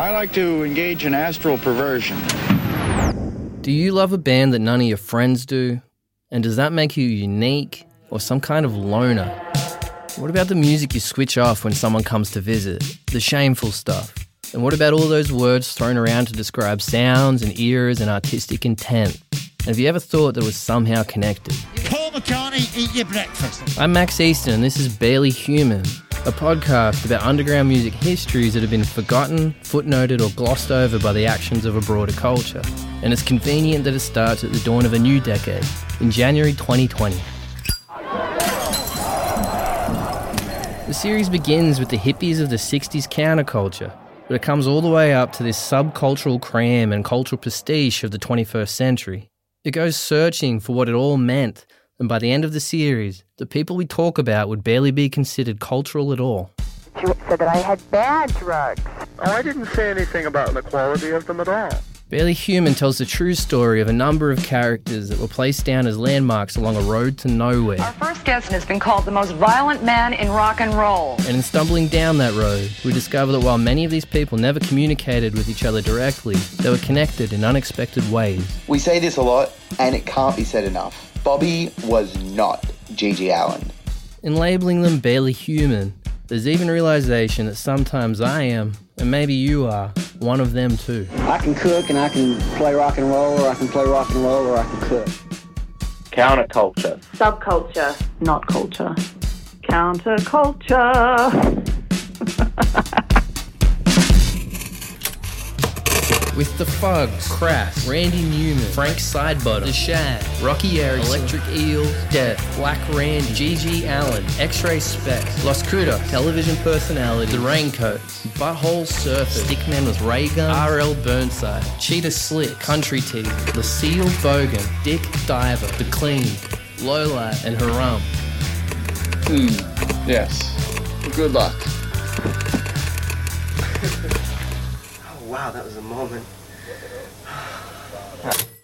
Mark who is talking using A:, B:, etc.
A: I like to engage in astral perversion.
B: Do you love a band that none of your friends do? And does that make you unique or some kind of loner? What about the music you switch off when someone comes to visit? The shameful stuff? And what about all those words thrown around to describe sounds and eras and artistic intent? And have you ever thought that was somehow connected?
C: Paul McCartney, eat your breakfast.
B: I'm Max Easton, and this is Barely Human, a podcast about underground music histories that have been forgotten, footnoted, or glossed over by the actions of a broader culture. And it's convenient that it starts at the dawn of a new decade, in January 2020. The series begins with the hippies of the 60s counterculture, but it comes all the way up to this subcultural cram and cultural prestige of the 21st century. It goes searching for what it all meant, and by the end of the series, the people we talk about would barely be considered cultural at all.
D: You said that I had bad drugs.
E: Oh, I didn't say anything about the quality of them at all.
B: Barely Human tells the true story of a number of characters that were placed down as landmarks along a road to nowhere.
F: Our first guest has been called the most violent man in rock and roll.
B: And in stumbling down that road, we discover that while many of these people never communicated with each other directly, they were connected in unexpected ways.
G: We say this a lot, and it can't be said enough. Bobby was not GG Allen.
B: In labeling them barely human, there's even realization that sometimes I am, and maybe you are, one of them too.
H: I can cook and I can play rock and roll, or I can play rock and roll, or I can cook.
E: Counterculture.
D: Subculture.
F: Not culture.
D: Counterculture.
B: With the Fugs, Crass, Randy Newman, Frank Sidebottom, The Shad, Roky Erickson, Electric Eels, Death, Black Randy, GG Allen, X-Ray Spex, Los Cuda, Television Personality, The Raincoats, Butthole Surfer, Stickman with Ray Gun, RL Burnside, Cheater Slick, Country Tea, The Seal Bogan, Dick Diver, The Clean, Lowlight, and Haram.
G: Hmm, yes. Good luck.
I: Wow, that was a moment.